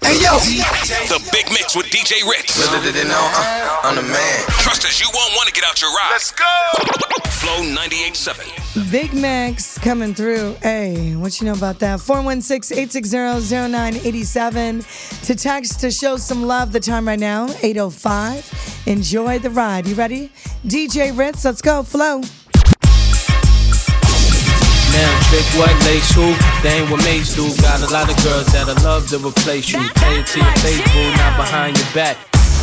Hey yo, The Big Mix with DJ Ritz. uh, I'm the man. Trust us, you won't want to get out your ride. Let's go. Flow 98.7. Big Max coming through. Hey, what you know about that? 416-860-0987. To text to show some love. The time right now, 805. Enjoy the ride. You ready? DJ Ritz, let's go. Flow. Now, trick white lace who? They ain't what mates do. Got a lot of girls that'll love to replace you. Play it to your face, boo, not behind your back.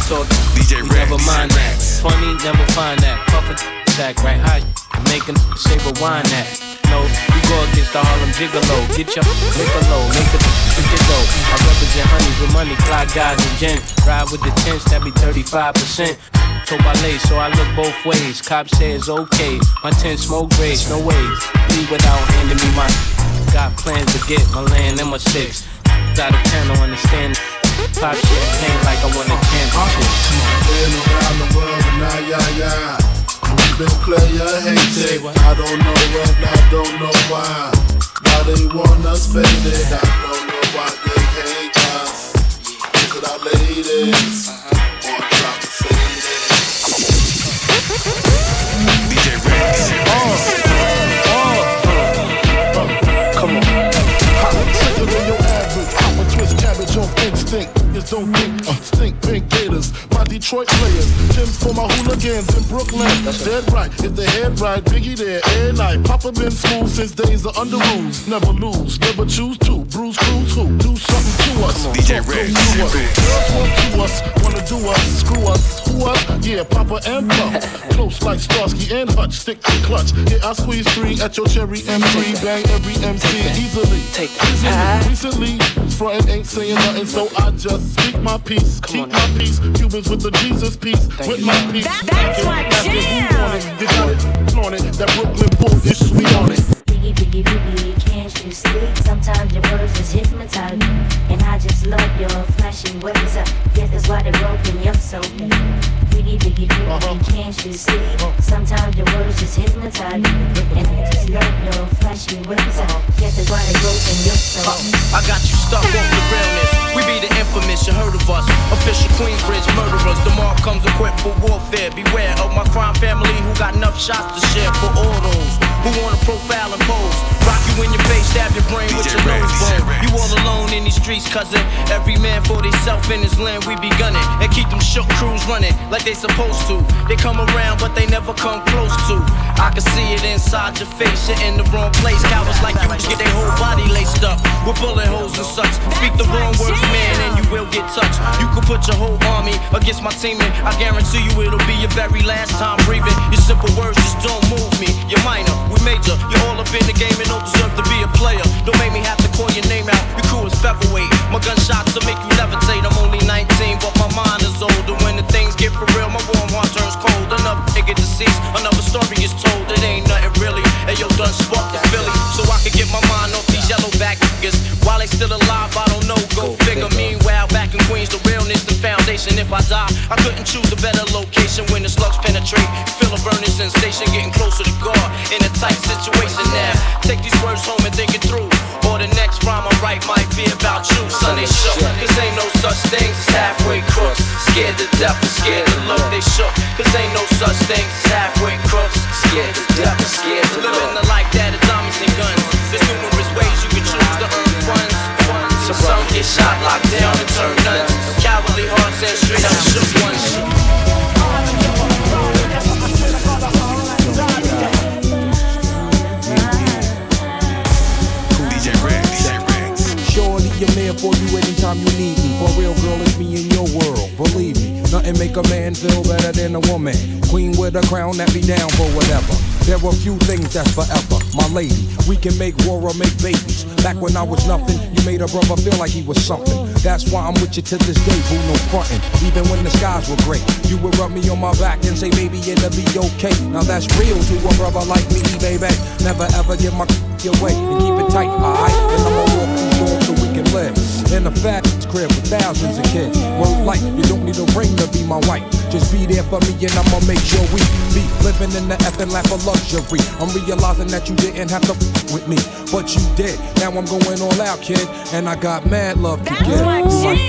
Talk, DJ you never mind that. Funny, never find that. Puffin' back right high. Making say rewind that. No, you go against the Harlem Gigolo. Get your liquor low, make the drink it low. I represent honeys with money, fly guys and gin. Ride with the tents, that be 35%. So I so I look both ways. Cop says okay. My tent smoke grace, no ways. Leave without handing me my. Got plans to get my land and my six. Out of ten, understand. Pop champagne like I won a championship. Been around the world and now, yeah, yeah. Been player hated. I don't know when, I don't know why. Why they want us faded. I don't know why they hate Detroit players. Tim's for my hooligans in Brooklyn. That's Dead right, if the head right, Biggie there, air night. Papa been school since days of Underoos. Never lose, never choose to. Bruce Cruz who? Do something to us. DJ to us. Girls want to us, wanna do us, screw us. Who us? Yeah, Papa and Puff. Close like Starsky and Hutch, stick to clutch. Yeah, I squeeze three at your cherry M3. Bang every MC easily. Take Easily. that. Recently, frontin' ain't saying nothing, so I just speak my peace. Keep on my peace. Cubans with the Jesus peace. with you. my peace. That- that's my After you jam. want it, you got it. Flaunt it. That Brooklyn bull is sweet on it. Biggie, biggie, biggie, can't you sleep? Sometimes your words just hypnotize me. And I just love your flashy ways. I guess that's why they broke me up so bad. Biggie, biggie, biggie, uh-huh. can't you sleep? Sometimes your words just hypnotize me. And I just love your flashy ways. I guess uh-huh. that's why they broke me up so uh-huh. bad. I got you stuck off the realness. We be the infamous, you heard of us. Official Queensbridge murderers. The mark comes equipped for warfare. Beware of my crime family who got enough shots to share for all who wanna profile and pose. Rock you in your face, stab your brain with your Rex, nose bone. You all alone in these streets, cousin. Every man for theyself in his land, we be gunning. And keep them shook crews running like they supposed to. They come around, but they never come close to. I can see it inside your face, you're in the wrong place. Cowards like you get their whole body laced up with bullet holes and such. Speak the wrong words, man, and you will get touched. You could put your whole army against my team, and I guarantee you it'll be your very last time breathing. Your simple words just don't move Cause ain't no such things as halfway crooks. Scared to death and scared to look. They shook. Cause ain't no such things as halfway crooks. Scared to death and scared to look. Living the life that is diamonds and guns. There's numerous ways you can choose to earn funds. Some get shot, locked down, and turn nuns. Cowardly hearts and straight up shook ones. Anytime you need me. For real, girl, it's me in your world. Believe me, nothing make a man feel better than a woman. Queen with a crown that be down for whatever. There are few things that's forever, my lady. We can make war or make babies. Back when I was nothing, you made a brother feel like he was something. That's why I'm with you to this day, boo, no frontin'. Even when the skies were gray, you would rub me on my back and say, baby, it'll be okay. Now that's real to a brother like me, baby. Never ever give my your way and keep it tight, alright? And I'ma walk through doors so we can live. In a fat crib with thousands of kids. Word like you don't need a ring to be my wife. Just be there for me and I'ma make sure we be living in the effing lap of luxury. I'm realizing that you didn't have to f- with me, but you did. Now I'm going all out, kid, and I got mad love to That's give.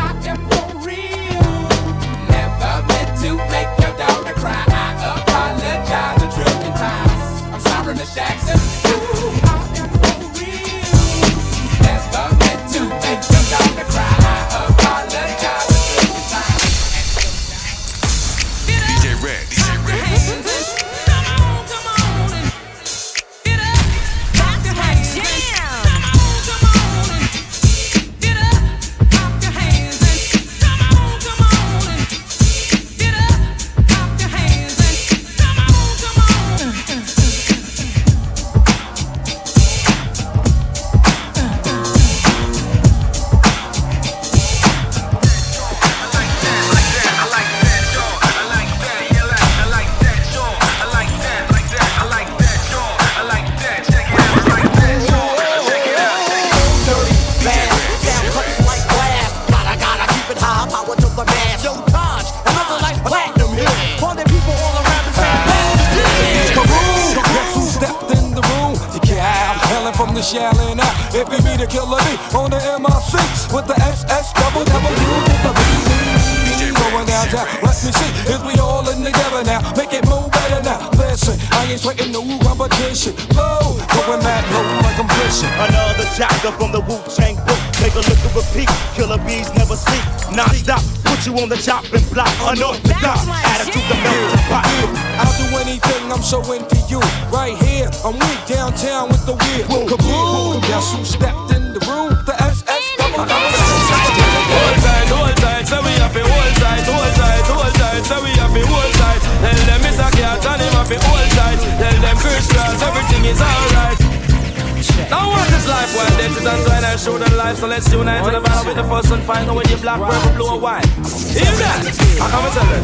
make Listen, I ain't sweating no competition. Low, going mad low like I'm fishing. Another chapter from the Wu Tang book. Take a look and repeat. Killer bees never sleep. Non stop. Put you on the chopping block. Unorthodox. That's my Attitude the jam. melting pot. I'll do anything, I'm so into you. Right here, I'm weak downtown with the wheel. Kaboom! Guess who stepped in the room? The SS double Hold tight, hold tight, so we have to hold tight, hold tight, hold tight, so we have to hold tight. Tell them it's is alright. Now what is life? Well, this is until I show them life, so let's unite to the battle with the first and find out when you black, purple, blue, or white. Hear that? I come and tell them.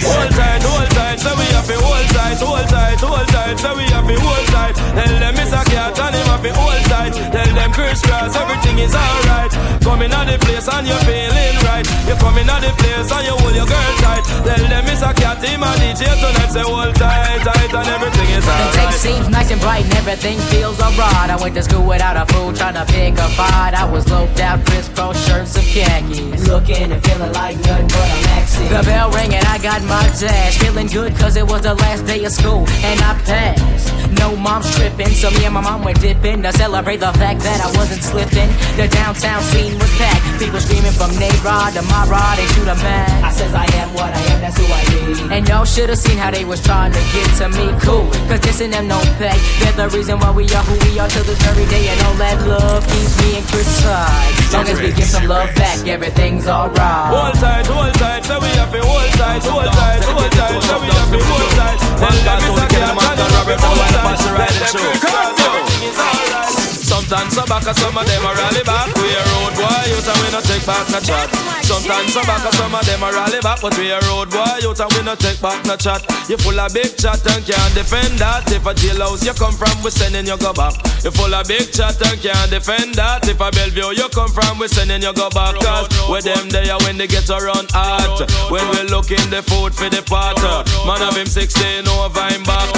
Hold tight, hold tight, so we have to hold tight, hold tight, hold tight, so we have to hold tight. Tell them it's a cat and him have to hold tight. Tell them Chris Cross, everything is alright. Coming out the place and you're feeling right. You're coming out the place and you hold your girl tight. Tell them it's a cat, him and DJ tonight, say hold tight, tight, and everything is The day seems nice and bright and everything feels alright. I went to school without a fool, trying to pick a fight. I was loped out, crisscross shirts and khakis. Looking and feeling like nothing but a maxi. The bell rang and I got my dash. Feeling good cause it was the last day of school and I passed. No mom's tripping, so me and my mom went dipping to celebrate the fact that I wasn't slipping. The downtown scene was packed. People screaming from Nayrod to my rod, they shoot a man. I says I am what I am, that's who I be. And y'all should have seen how they was trying to get to me. Cool, cause this and them don't pay. They're the reason why we are who we are till this very day. And all that love keeps me and Chris tight. Long as we give some love back, everything's alright. Hold tight, hold tight, so we have to hold tight, hold tight, hold tight, so we have to hold tight. Tell them it's a cat, and him have to hold tight. Tell them Chris Cross, everything is alright. Sometimes so back, and some of them are rally back. We a road boy, youth and we no take back no chat. Oh Sometimes some back and some of them are rally back, but we a road boy youth and we no take back no chat. You full of big chat and can't defend that. If a jailhouse you come from, we sending you go back. You full of big chat and can't defend that. If a Bellevue you come from, we sending you go back. Cause with them there when they get around hot. When we looking the food for the pot. Man of him 16 over him back.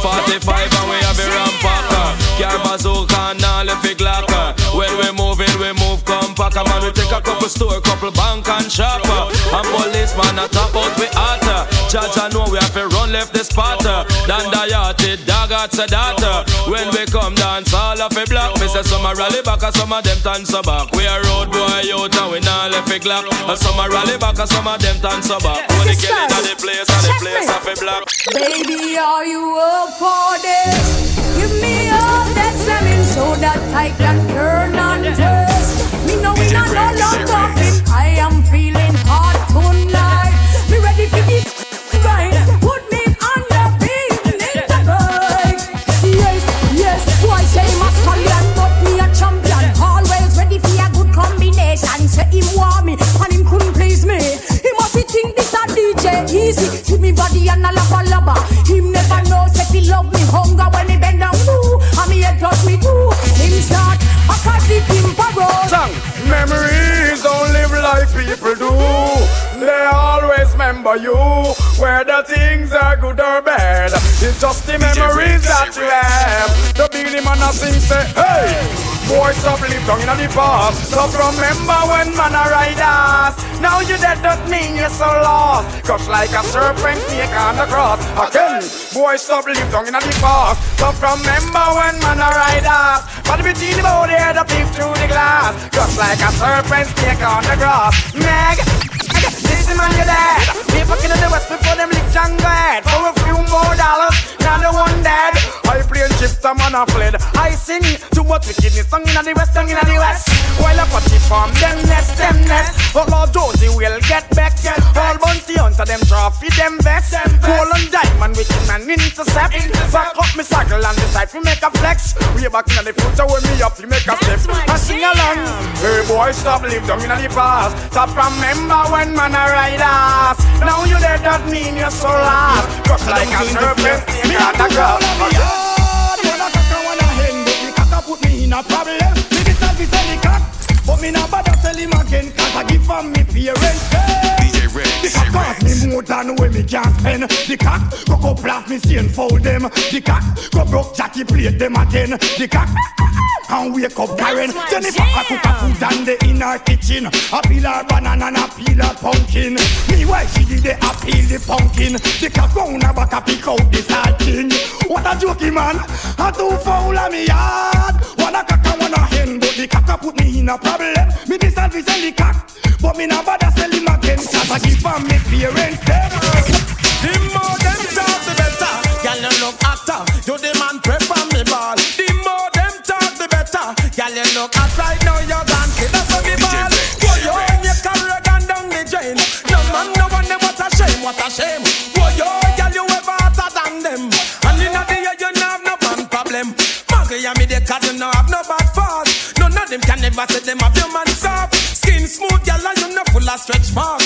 45 and we have a rampacker. Car bazooka and all the big locker. When we moving, we move compact. Man, we take a couple store, couple bank and shopper. Uh. And policeman a top out we hotter. Uh. Judge I know we have to run left the spotter. Uh. Dan Dayati, dog at. When we come dance, all of a block. Me say some a rally back and some of them dance back. We a road boy out and we not left a glock. And some a rally back and some of them dance back. When they get it at the place and the place off a block. Baby, are you up for this? Give me all that salmon so that I can turn on taste. Me know we not no long talking. I am feeling hot tonight. Me ready for the right. Want me and him couldn't please me. He must be think this a DJ easy. See me body and a lava lava. Him never know say he love me hunger when he bend down. Ooh, and me head touch me too. Him start a cause it him parole. Song. Memories don't live like people do. They always remember you, whether things are good or bad. It's just the memories that you have. The beginning man a sing say, hey, boy stop live down in the past. Stop remember when man a ride us. Now you dead don't mean you're so lost. Crush like a serpent snake on the cross. Again, boy stop live down in the past. Stop remember when man a ride us. But between the body and the peep through the glass. Crush like a serpent snake on the grass. Meg, this man you dead. Me fucking in the west before them lick Django head. For a few more dollars, now the one dead. I play chips, a man a fled. I sing too much wickedness, song in the west, song in the west. While a party from them nest, them nest. But Lord Josie will get back. All bounty hunter them trophy, them vest. Gold and diamond, wicked man intercept. Back up me circle on the side, we make a flex. Way back in the future, when me up, we make a step. I sing along. Hey boy, stop live down in the past. Stop remember when man a ride us. Now you dead, that mean you're so lost. Crush like a serpent, me on the grass. When a cock and when a hen, but the cock put me in a problem. Me be self is any cock, but me not bother tell him again, cause I give from me parents. Hey. The cock cost me more than when me can spend. The cock go go blast me stain fold them. The cock go broke Jackie plate them again. The cock and wake up Karen. Jennifer a cook a food and the in her kitchen. A peel her banana and a peel her pumpkin. Meanwhile she did the a peel the pumpkin. The cock round her back a pick out the salting. What a jokey eh, man, a two foul of me yard. One a cock and one a hen, but the cock a put me in a problem. Me be selfish sell the cock, but me not bother sell him again. Cause I give from me parents them. The more them talk, the better. Girl, you look hotter. You the man prefer me ball. The more them talk, the better. Girl, you look hot right now. You're gone kid us on ball. Boy, you own your career gone down the drain. No man, no one, them what a shame, what a shame. Boy, you girl, you ever hotter than them. And in the year, you no have no man problem. Maggie and me, they cause you no have no bad fault. None of them can never say them have your man soft. Stretch mark.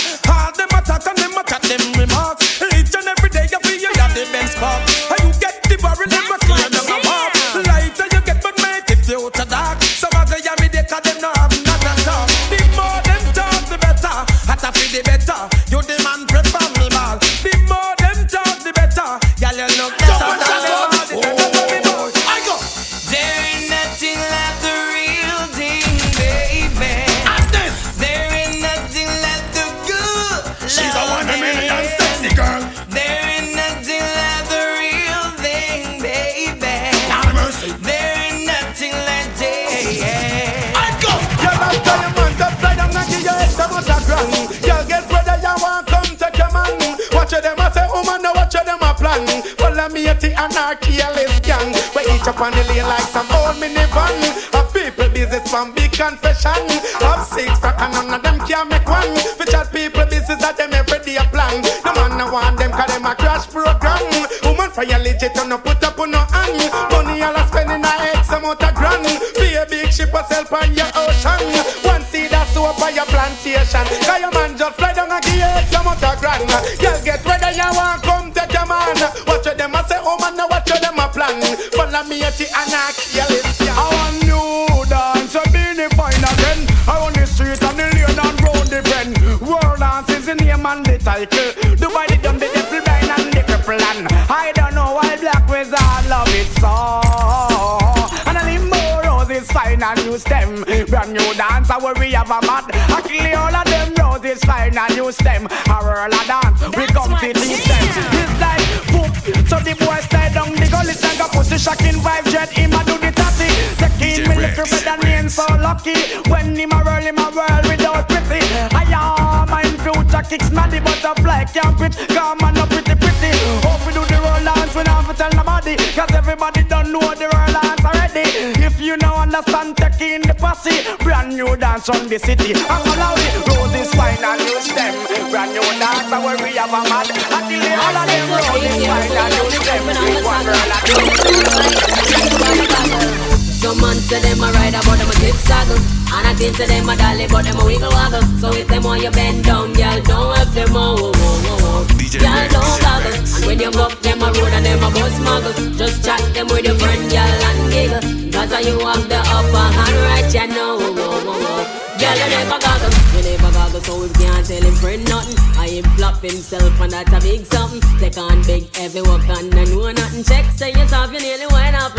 Almighty and our careless gang. We each up on the lane like some old minivan. A people business from big confession. Of six crack and none of them can make one. We chat people business that them every day plan. No man no want them cause them a crash program. Woman for your legit and no put up on no hand. Money all a spending a X amount of grand. Be a big ship yourself on your ocean. One seed a soap on your plantation. Cause your man just fly down a gear X amount of grand. Girl get ready you want come take your man me at the anak, yeah, I want new dance, I a beanie fine again. I on the street and the lane and round the bend. World dance is the name and the title. Dubai the done the devil blind and the cripple and I don't know why black wizard love it so. And a limbo roses fine and new stem. Brand new dance, I worry have a mad. I kill all of them roses fine and new stem. A whirl a dance, we come to teach them. It's like poop, so the boy stay down the gully and pussy shocking vibe jet. Him a do the tatty, taking me little bit and name so lucky. When him a roll him a whirl without pretty. I am my future kicks maddy butterfly can't quit. Come on up pretty pretty. Hope we do the roll dance, we not have to tell nobody. Cause everybody don't know the roll dance already. If you know understand, taking the posse. Brand new dance on the city. I'm allowed it. Roses fine and new stem. Brand new dance, where we have a mad. Until the all of them roses fine and new stem. One girl at Some say them a ride but them a tip saddle. And I think say them a dolly but them a wiggle waggle. So if them want you bend down, girl, don't have them oh, oh, oh, oh. Girl, don't goggle. And when you buck them a road and them a bus muggle Just chat them with your friend, girl, and giggle. Cause you have the upper hand right, you know oh, oh, oh, oh. Girl, you never goggle, you never goggle So we can't tell him friend nothing I him flop himself and that's a big something. Take on big heavy work and I know nothing. Check, say yourself, you nearly went off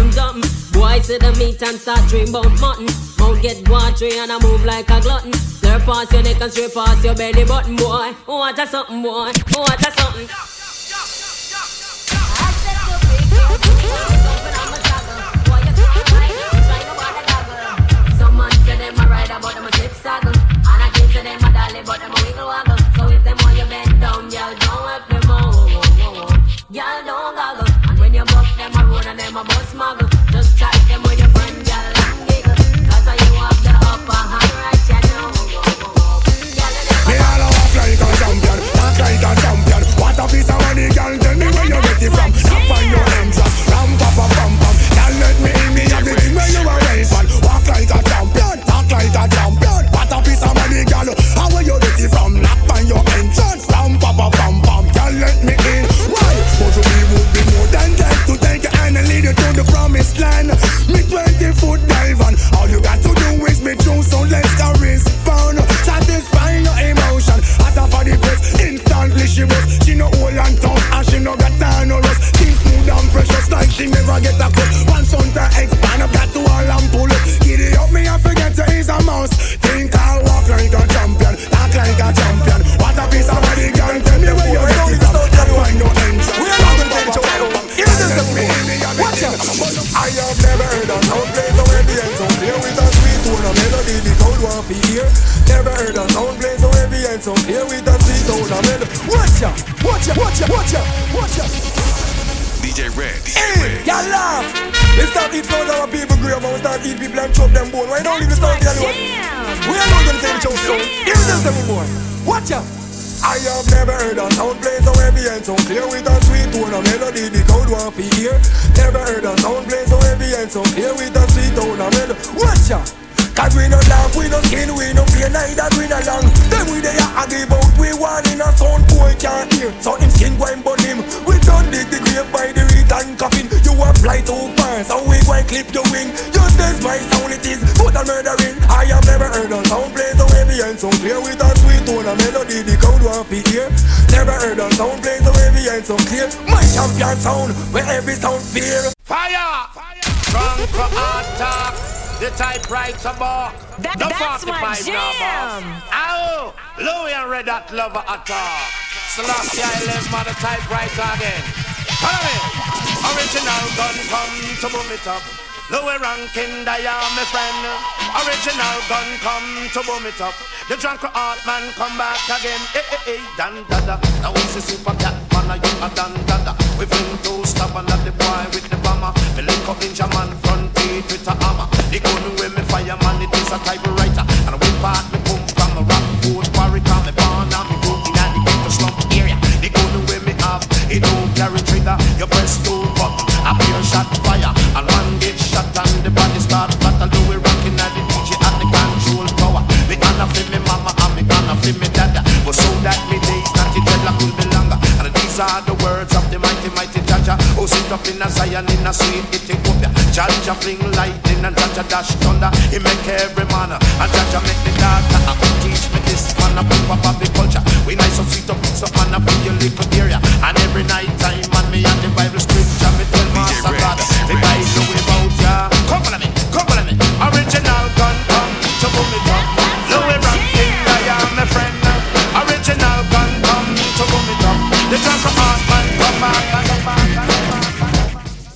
Boy, see the meat and start dream about mutton. Mouth get watery and I move like a glutton. Slurp past your neck and straight past your belly button Boy, oh, what a something boy, oh, what a something. Some man never heard a sound play so heavy and so clear with a sweet tone, a melody the crowd want to hear. Never heard a sound play so heavy and so clear with a sweet tone, a melody. Watch out, watch out, watch out, watch out, watch out. DJ Red. Hey, y'all laugh. Let's start eat food our people grave and we start eat people and chop them bone. Why don't leave the sound here alone? We are not gonna say the show soon. Here's the seven boy. Watch out. I have never heard a sound play so heavy and so clear with a sweet tone, a melody the crowd want to hear. Never heard a sound play so heavy and so clear with a sweet tone, a melody. Watch out. Cause we no laugh, we no skin, we no fear, neither we no long. Then we there a give out, we one in a sound boy can't hear. So him skin go and burn him. We don't dig the grave by the reed and coffin. You a fly too far, so we go and clip your wing. Just as my sound it is, a murdering. I have never heard a sound play and so clear with a sweet tone, a melody the crowd want to hear. Never heard a sound play so heavy and so clear. My champion sound, where every sound fear. Fire! Strong for attack. The typewriter bar. That- the that's my 45 now, jam. boss. Ow! Louis and Red Hot Lover attack. Selassie I live by the typewriter again. Follow me. Original gun come to boom it up. Louie Rankin, they are my friend. Original gun come to boom it up. The drunk art man come back again. Eh eh eh, dan dada. Now it's a super cat man, you a dan dada. We fling two stop and the boy with the bomber. Me link up man front teeth with a hammer. The gun with me fireman, it is a typewriter. And we part me come from a rock food quarry, come me born and me grow in the ghetto slum area. The gun with me have, it don't carry trigger. You press two button, a pure shot fire. Sit up in a Zion in a sweet Ethiopia. Jaja fling lightning and Jaja dash thunder. He make every man and Jaja make the data. Teach me this man a pop up the culture. We nice and sweet up fix up man up in your little area. And every night time man me and the Bible scripture me tell Master God. The Bible bout ya. Come on me.